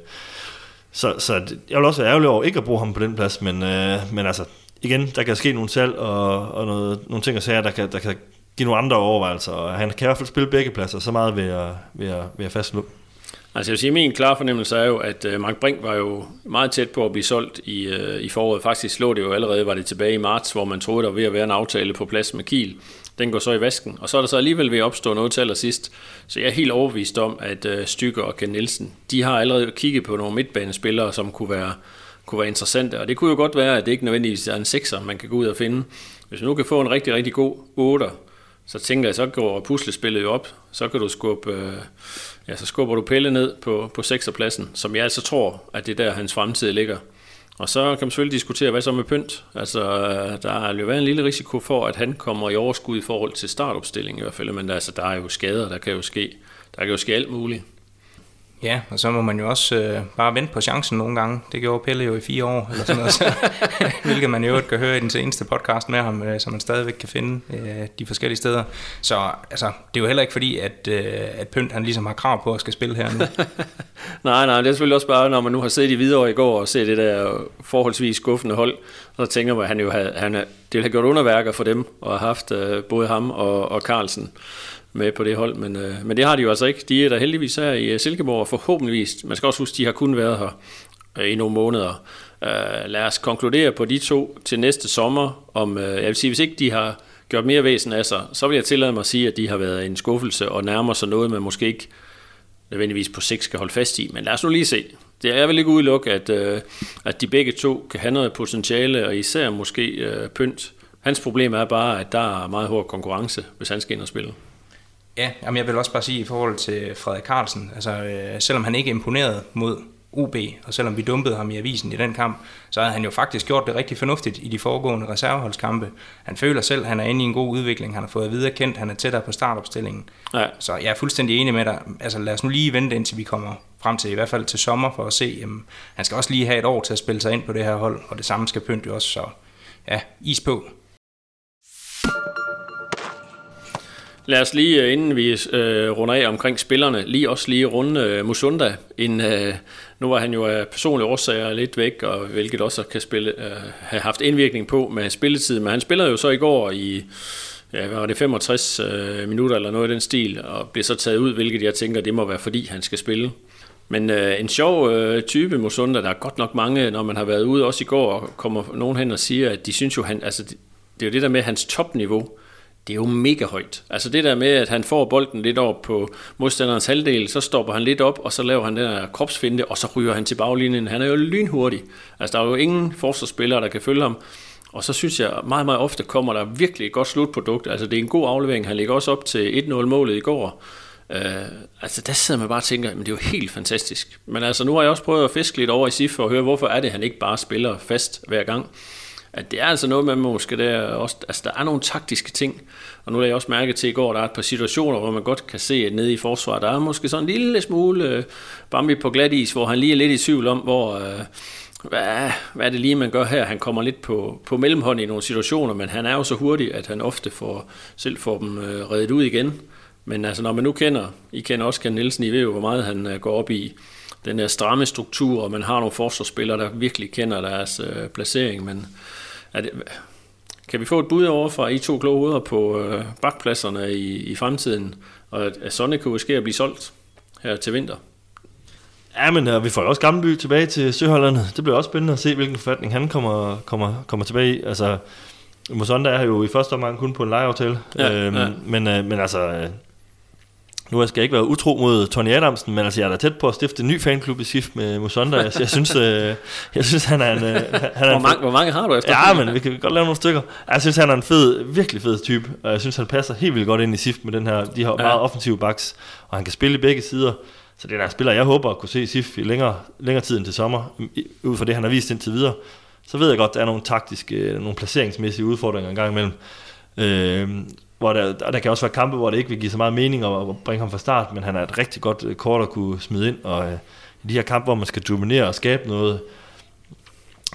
så, så jeg vil også være ærgerlig over ikke at bruge ham på den plads, men, øh, men altså, igen, der kan ske nogle salg og, og noget, nogle ting og sager, der kan, der kan give nogle andre overvejelser, og han kan i hvert fald spille begge pladser, så meget ved at, ved at, ved at fastslå. Altså jeg vil sige, min klare fornemmelse er jo, at øh, Mark Brink var jo meget tæt på at blive solgt i, øh, i foråret. Faktisk lå det jo allerede, var det tilbage i marts, hvor man troede, der var ved at være en aftale på plads med Kiel. Den går så i vasken, og så er der så alligevel ved at opstå noget til allersidst. Så jeg er helt overbevist om, at øh, Stykker og Ken Nielsen, de har allerede kigget på nogle midtbanespillere, som kunne være, kunne være interessante. Og det kunne jo godt være, at det ikke nødvendigvis er en sekser, man kan gå ud og finde. Hvis man nu kan få en rigtig, rigtig god 8, så tænker jeg, så går puslespillet jo op. Så kan du skubbe, øh, ja, så skubber du Pelle ned på, på sekserpladsen, som jeg altså tror, at det er der, hans fremtid ligger. Og så kan man selvfølgelig diskutere, hvad så med pynt. Altså, øh, der er jo været en lille risiko for, at han kommer i overskud i forhold til startopstilling i hvert fald, men der, altså, der er jo skader, der kan jo ske, der kan jo ske alt muligt. Ja, og så må man jo også øh, bare vente på chancen nogle gange. Det gjorde Pelle jo i fire år, eller sådan noget, så, hvilket man jo kan høre i den seneste podcast med ham, øh, som man stadigvæk kan finde øh, de forskellige steder. Så altså, det er jo heller ikke fordi, at, øh, at Pynt han ligesom har krav på at skal spille her nu. nej, nej, det er selvfølgelig også bare, når man nu har set i videre i går og set det der forholdsvis skuffende hold, så tænker man, at han jo havde, han, det ville have gjort underværker for dem, og har haft øh, både ham og, og Carlsen med på det hold, men, øh, men det har de jo altså ikke. De er der heldigvis her i øh, Silkeborg, og forhåbentligvis, man skal også huske, de har kun været her øh, i nogle måneder. Øh, lad os konkludere på de to til næste sommer, om, øh, jeg vil sige, hvis ikke de har gjort mere væsen af sig, så vil jeg tillade mig at sige, at de har været en skuffelse og nærmer sig noget, man måske ikke nødvendigvis på sigt skal holde fast i, men lad os nu lige se. Det er vel ikke udelukket, at, øh, at de begge to kan have noget potentiale, og især måske øh, pynt. Hans problem er bare, at der er meget hård konkurrence, hvis han skal ind og spille. Ja, jamen jeg vil også bare sige i forhold til Frederik Carlsen, altså øh, selvom han ikke imponerede mod UB, og selvom vi dumpede ham i avisen i den kamp, så havde han jo faktisk gjort det rigtig fornuftigt i de foregående reserveholdskampe. Han føler selv, at han er inde i en god udvikling, han har fået at vide kendt, han er tættere på startopstillingen. Ja. Så jeg er fuldstændig enig med dig. Altså lad os nu lige vente, indtil vi kommer frem til, i hvert fald til sommer, for at se, jamen, han skal også lige have et år til at spille sig ind på det her hold, og det samme skal Pynt jo også, så ja, is på. Lad os lige, øh, inden vi øh, runder af omkring spillerne, lige også lige runde øh, Musunda. En, øh, nu var han jo af personlige årsager lidt væk, og hvilket også kan spille, øh, have haft indvirkning på med spilletid. Men han spillede jo så i går i ja, hvad var det, 65 øh, minutter eller noget i den stil, og blev så taget ud, hvilket jeg tænker, det må være fordi, han skal spille. Men øh, en sjov øh, type Musunda, der er godt nok mange, når man har været ude, også i går, og kommer nogen hen og siger, at de synes jo, han, altså, det, det er jo det der med hans topniveau, det er jo mega højt. Altså det der med, at han får bolden lidt op på modstanderens halvdel, så stopper han lidt op, og så laver han den der kropsfinde, og så ryger han til baglinjen. Han er jo lynhurtig. Altså der er jo ingen forsvarsspillere, der kan følge ham. Og så synes jeg, meget, meget ofte kommer der virkelig et godt slutprodukt. Altså det er en god aflevering. Han ligger også op til 1-0 målet i går. Uh, altså der sidder man bare og tænker, men det er jo helt fantastisk. Men altså nu har jeg også prøvet at fiske lidt over i SIF for at høre, hvorfor er det, han ikke bare spiller fast hver gang at det er altså noget med måske der også, altså der er nogle taktiske ting, og nu har jeg også mærke til i går, der er et par situationer, hvor man godt kan se, at nede i forsvaret, der er måske sådan en lille smule øh, Bambi på glat is, hvor han lige er lidt i tvivl om, hvor, øh, hvad, hvad er det lige, man gør her? Han kommer lidt på, på mellemhånd i nogle situationer, men han er jo så hurtig, at han ofte får, selv får dem øh, reddet ud igen. Men altså, når man nu kender, I kender også Ken Nielsen, I ved jo, hvor meget han øh, går op i den her stramme struktur, og man har nogle forsvarsspillere, der virkelig kender deres øh, placering, men er det, kan vi få et bud over fra I to kloge hoveder på øh, bakpladserne i, i fremtiden, og at, at Sonne kunne ske at blive solgt her til vinter? Ja, men uh, vi får jo også Gammelby tilbage til Søholland. Det bliver også spændende at se, hvilken forfatning han kommer, kommer, kommer tilbage i. Altså, Musonda er jo i første omgang kun på en lejeaftale. Ja, øhm, ja. Men, uh, men altså, uh, nu skal jeg ikke være utro mod Tony Adamsen, men altså, jeg er da tæt på at stifte en ny fanklub i SIF med Musonda. Jeg, jeg, synes, uh, jeg synes, han er en... Uh, han er Hvor en mange, hvor mange har du efter? Ja, men vi kan godt lave nogle stykker. Jeg synes, han er en fed, virkelig fed type, og jeg synes, han passer helt vildt godt ind i SIF med den her, de her ja. meget offensive backs, og han kan spille i begge sider. Så det er der en spiller, jeg håber at kunne se SIF i længere, længere tid end til sommer, ud fra det, han har vist indtil videre. Så ved jeg godt, der er nogle taktiske, øh, nogle placeringsmæssige udfordringer en gang imellem. Øh, hvor der, og der kan også være kampe, hvor det ikke vil give så meget mening at, at bringe ham fra start, men han er et rigtig godt øh, kort at kunne smide ind, og øh, i de her kampe, hvor man skal dominere og skabe noget,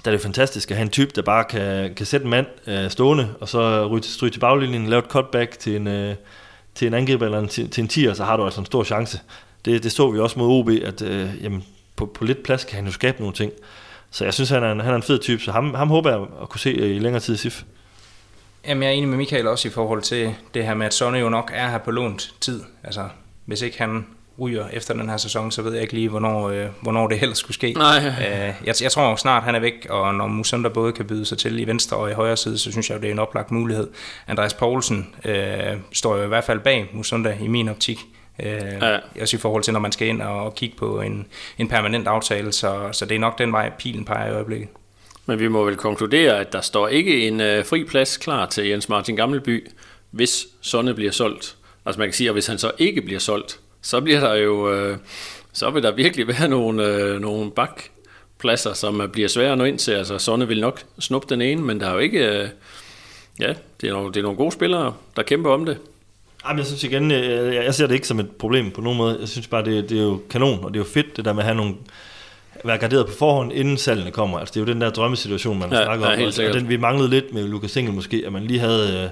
der er det fantastisk at have en type, der bare kan, kan sætte en mand øh, stående, og så ryge, til- stryge til baglinjen, lave et cutback til en, øh, til en angriber eller en, til, til en 10, så har du altså en stor chance. Det, det så vi også mod OB, at øh, jamen, på, på lidt plads kan han jo skabe nogle ting. Så jeg synes, han er en, han er en fed type, så ham, ham håber jeg at kunne se øh, i længere tid i SIF. Jamen, jeg er enig med Michael også i forhold til det her med, at Sonne jo nok er her på lånt tid. Altså, hvis ikke han ryger efter den her sæson, så ved jeg ikke lige, hvornår, øh, hvornår det helst skulle ske. Nej. Øh, jeg, jeg tror snart, han er væk, og når Musunda både kan byde sig til i venstre og i højre side, så synes jeg, det er en oplagt mulighed. Andreas Poulsen øh, står jo i hvert fald bag Musunda i min optik. Øh, Ja. ja. Også i forhold til, når man skal ind og kigge på en, en permanent aftale, så, så det er nok den vej, pilen peger i øjeblikket. Men vi må vel konkludere, at der står ikke en øh, fri plads klar til Jens Martin Gammelby, hvis Sonne bliver solgt. Altså man kan sige, at hvis han så ikke bliver solgt, så bliver der jo, øh, så vil der virkelig være nogle, øh, nogle bakpladser, som øh, bliver svære at nå ind til. Altså Sonne vil nok snuppe den ene, men der er jo ikke, øh, ja, det er, nogle, det er nogle gode spillere, der kæmper om det. Jamen, jeg synes igen, øh, jeg, jeg ser det ikke som et problem på nogen måde. Jeg synes bare, det, det er jo kanon, og det er jo fedt, det der med at have nogle være garderet på forhånd, inden salgene kommer. Altså, det er jo den der drømmesituation, man Ja, snakker ja, om. helt og, den vi manglede lidt med Lukas Engel måske, at man lige havde øh,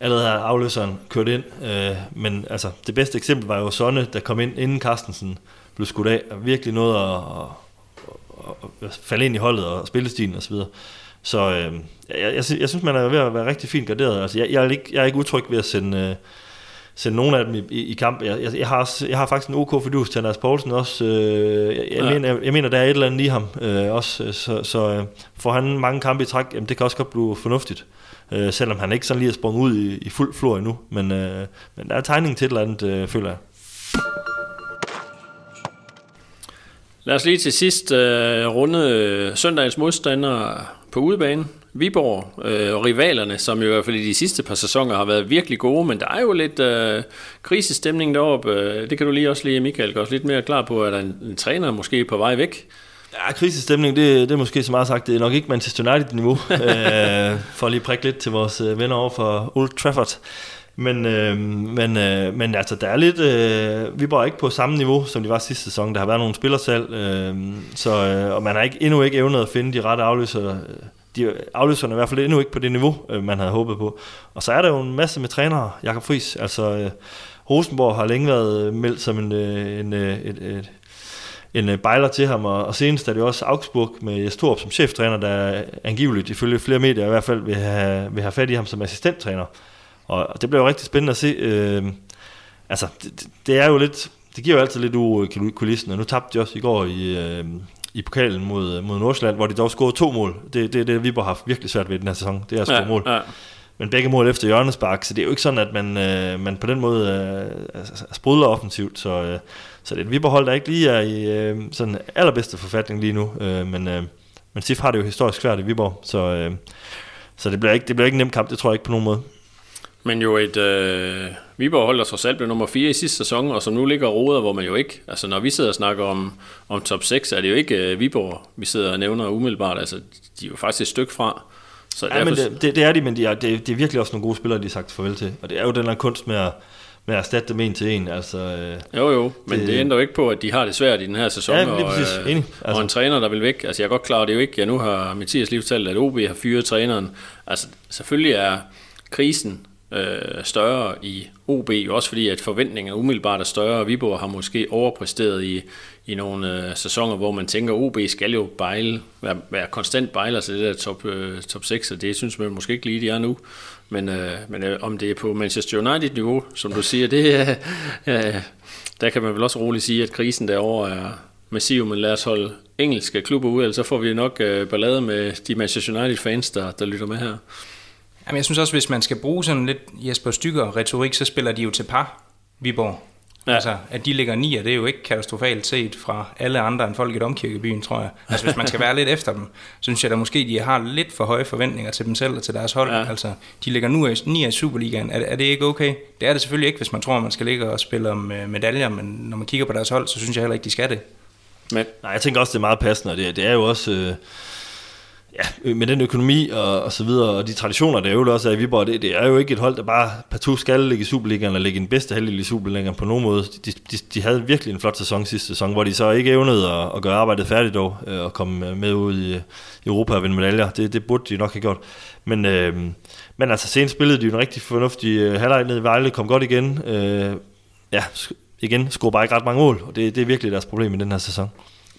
allerede havde afløseren kørt ind. Øh, men altså, det bedste eksempel var jo Sonne, der kom ind, inden Carstensen blev skudt af, og virkelig noget at, at, falde ind i holdet og spillestilen osv. Så, så øh, jeg, jeg, jeg synes, man er ved at være rigtig fint garderet. Altså, jeg, jeg, er ikke, jeg er ikke utryg ved at sende... Øh, sende nogle af dem i, i, i kamp. Jeg, jeg, jeg, har, også- jeg har faktisk en OK fidus til Anders Poulsen også. Øh, jeg, jeg, Ja. ja. mener, jeg, jeg mener, der er et eller andet i ham øh, også. øh, Så, så øh, får han mange kampe i træk, jamen, det kan også godt blive fornuftigt. Øh, selvom han ikke sådan lige er sprunget ud i, i fuld flor endnu. Men, øh, men der er tegning til et eller andet, øh, føler jeg. Lad os lige til sidst øh, runde øh, søndagens modstandere på udebane. Viborg øh, og rivalerne, som jo i hvert fald i de sidste par sæsoner har været virkelig gode, men der er jo lidt øh, krisestemning deroppe. Øh, det kan du lige også lige, Michael, gøre os lidt mere klar på, at der er en, en træner måske på vej væk. Ja, krisestemning, det, det er måske så meget sagt, det er nok ikke Manchester United-niveau, øh, for at lige prikke lidt til vores øh, venner over for Old Trafford. Men, øh, men, øh, men altså, der er lidt, øh, vi er ikke på samme niveau, som de var sidste sæson. Der har været nogle spillersalg, øh, så, øh, og man har ikke, endnu ikke evnet at finde de rette afløsere. Øh, de afløserne er i hvert fald endnu ikke på det niveau, øh, man havde håbet på. Og så er der jo en masse med trænere, Jakob Friis. Altså, øh, Rosenborg har længe været øh, meldt som en, øh, en, øh, et, et, en øh, bejler til ham, og, og senest er det også Augsburg med Jes som cheftræner, der angiveligt ifølge flere medier i hvert fald vil have, vil have fat i ham som assistenttræner. Og, det bliver jo rigtig spændende at se. Øh, altså, det, det- er jo lidt, det giver jo altid lidt u kulissen, og nu tabte de også i går i, øh, i pokalen mod, mod Nordsjælland, hvor de dog scorede to mål. Det, det er det, Viborg har haft virkelig svært ved den her sæson, det er at score mål. ja. Men begge mål efter hjørnespark, så det er jo ikke sådan, at man, øh, man på den måde øh, er sprudler offensivt. Så, øh, så det er et Viborg-hold, der ikke lige er i øh, sådan allerbedste forfatning lige nu. Øh, men, øh, men SIF har det jo historisk svært i Viborg, så, øh, så det, bliver ikke, det bliver ikke en nem kamp, det tror jeg ikke på nogen måde. Men jo et øh, Viborg hold, der trods alt blev nummer 4 i sidste sæson, og som nu ligger og roder, hvor man jo ikke, altså når vi sidder og snakker om, om top 6, er det jo ikke øh, Viborg, vi sidder og nævner umiddelbart, altså de er jo faktisk et stykke fra. Så Ja, men det, det, det er de, men de er, det, det er virkelig også nogle gode spillere, de har sagt farvel til. Og det er jo den her kunst med at, med at erstatte dem en til en. Altså, øh, Jo jo, men det, Det- det ændrer jo ikke på, at de har det svært i den her sæson, Ja, lige præcis. og, øh, Enig. og Altså- en træner, der vil væk. Altså jeg er godt klar, det er jo ikke, ja, nu har Mathias lige fortalt, at OB har fyret træneren. Altså selvfølgelig er krisen øh, større i OB, jo også fordi at forventningerne umiddelbart er større, og Viborg har måske overpræsteret i, i nogle øh, sæsoner, hvor man tænker, at OB skal jo bejle, være, være konstant bejler til det der top, øh, top 6, og det synes man måske ikke lige, de er nu. Men, øh, men øh, om det er på Manchester United-niveau, som du siger, det er, øh, der kan man vel også roligt sige, at krisen derovre er, massiv, men lad os holde engelske klubber ude, ellers så får vi nok øh, ballade med de Manchester United-fans, der, der lytter med her. Jamen, jeg synes også, hvis man skal bruge sådan lidt Jesper Stykker retorik, så spiller de jo til par, Viborg. Ja. Altså, at de ligger ni, det er jo ikke katastrofalt set fra alle andre end folk i domkirkebyen, tror jeg. Altså, hvis man skal være lidt efter dem, så synes jeg da måske, de har lidt for høje forventninger til dem selv og til deres hold. Ja. Altså, de ligger nu i ni i Superligaen. Er, er det ikke okay? Det er det selvfølgelig ikke, hvis man tror, man skal ligge og spille om øh, medaljer, men når man kigger på deres hold, så synes jeg heller ikke, de skal det. Men, nej, jeg tænker også, det er meget passende, og det, det er jo også... Øh ja, øh, med den økonomi og, og så videre, og de traditioner, der er jo også er i Viborg, det, det er jo ikke et hold, der bare partout skal ligge i Superligaen, eller ligge i den bedste halvdel i Superligaen på nogen måde. De, de, de havde virkelig en flot sæson sidste sæson, hvor de så ikke evnede at, at gøre arbejdet færdigt dog, øh, og komme med ud i Europa og vinde medaljer. Det, det burde de nok have gjort. Men, øh, men altså, senest spillede de jo en rigtig fornuftig øh, halvleg ned i Vejle, kom godt igen. Øh, ja, igen, scorede bare ikke ret mange mål, og det, det er virkelig deres problem i den her sæson.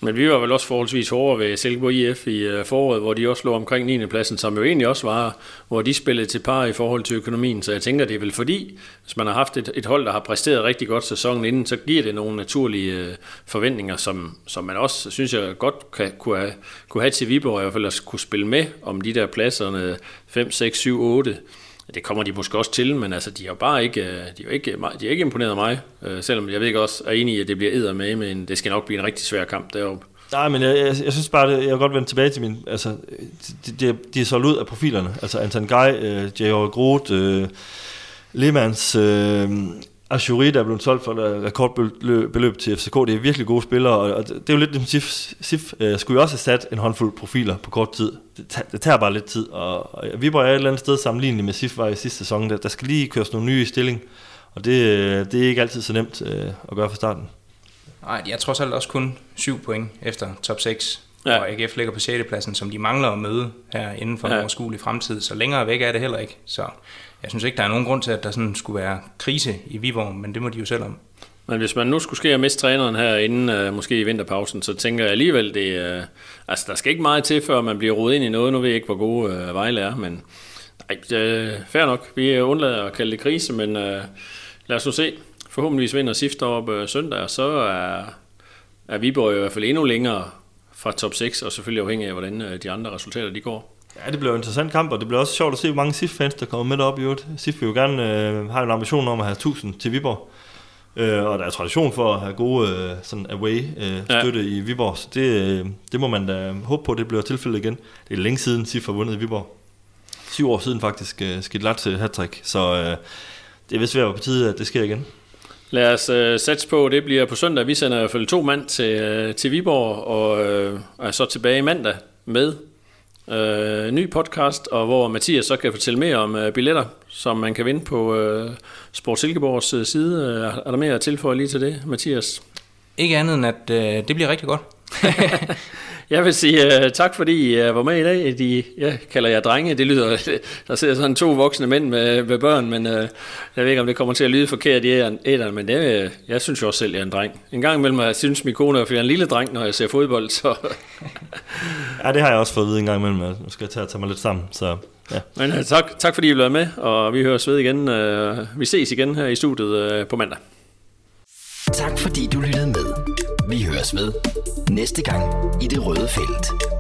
Men vi var vel også forholdsvis hårde ved Silkeborg IF i øh, foråret, hvor de også lå omkring 9. pladsen, som jo egentlig også var, hvor de spillede til par i forhold til økonomien. Så jeg tænker, det er vel fordi, hvis man har haft et, et hold, der har præsteret rigtig godt sæsonen inden, så giver det nogle naturlige øh, forventninger, som, som man også, synes jeg, godt kan, kunne, have, kunne have til Viborg, i hvert fald at kunne spille med om de der pladserne 5, 6, 7, 8. Det kommer de måske også til, men altså, de har bare ikke, øh, de har ikke, de har ikke imponeret mig, øh, selvom jeg ved ikke også er enig i, at det bliver æder med, men det skal nok blive en rigtig svær kamp deroppe. Nej, men jeg, jeg, jeg synes bare, det, jeg vil godt vende tilbage til min... Altså, de, de, de er solgt ud af profilerne. Altså Anton Guy, øh, J.R. Groth, øh, Lemans, øh, Ashuri, der er blevet solgt for et rekordbeløb til FCK. Det er virkelig gode spillere, og det er jo lidt som SIF, SIF uh, skulle jo også have sat en håndfuld profiler på kort tid. Det, det tager bare lidt tid, og, og Viborg er et eller andet sted sammenlignet med SIF var i sidste sæson. Der, der skal lige køres nogle nye i stilling, og det, øh, det er ikke altid så nemt uh, at gøre fra starten. Nej, jeg tror selv også kun 7 point efter top 6, ja. og AGF ligger på 6. pladsen, som de mangler at møde her inden for ja. en overskuelig fremtid. Så længere væk er det heller ikke. Så jeg synes ikke, der er nogen grund til, at der sådan skulle være krise i Viborg, men det må de jo selv om. Men hvis man nu skulle ske at miste træneren her inden, uh, måske i vinterpausen, så tænker jeg alligevel, det, øh, altså der skal ikke meget til, før man bliver rodet ind i noget. Nu ved jeg ikke, hvor gode uh, Vejle er, men nej, uh, fair nok. Vi undlader at kalde det krise, men lad os nu se. Forhåbentlig vinder SIFT op søndag, og så er, er Viborg i hvert fald endnu længere fra top 6, og selvfølgelig afhængig af, hvordan de andre resultater de går. Ja, det bliver en interessant kamp, og det bliver også sjovt at se, hvor mange SIF-fans, der kommer med op i øvrigt. SIF vil jo gerne øh, have en ambition om at have 1000 til Viborg. Øh, og der er tradition for at have gode øh, sådan away-støtte øh, ja. i Viborg, så det, øh, det må man da håbe på, det bliver tilfældet igen. Det er længe siden SIF har vundet i Viborg. Syv år siden faktisk øh, skidt lat til hat så øh, det er vist ved at på tide, at det sker igen. Lad os øh, satse på, det bliver på søndag. Vi sender i hvert fald to mand til, øh, til Viborg, og øh, er så tilbage mandag med øh, ny podcast, og hvor Mathias så kan fortælle mere om øh, billetter, som man kan vinde på øh, Sport Silkeborgs øh, side. Er der mere at tilføje lige til det, Mathias? Ikke andet end, at øh, det bliver rigtig godt. Jeg vil sige uh, tak, fordi I uh, var med i dag. De, jeg kalder jer drenge. Det lyder, der sidder sådan to voksne mænd med, med børn, men uh, jeg ved ikke, om det kommer til at lyde forkert i æderne, men det, uh, jeg synes jo også selv, jeg er en dreng. En gang imellem jeg synes min kone, at jeg er en lille dreng, når jeg ser fodbold. Så. ja, det har jeg også fået at vide en gang imellem. Nu skal jeg tage, tage mig lidt sammen. Så, ja. Men uh, tak, tak, fordi I blev med, og vi høres ved igen. Uh, vi ses igen her i studiet uh, på mandag. Tak fordi du lyttede med. Høres ved næste gang i det røde felt.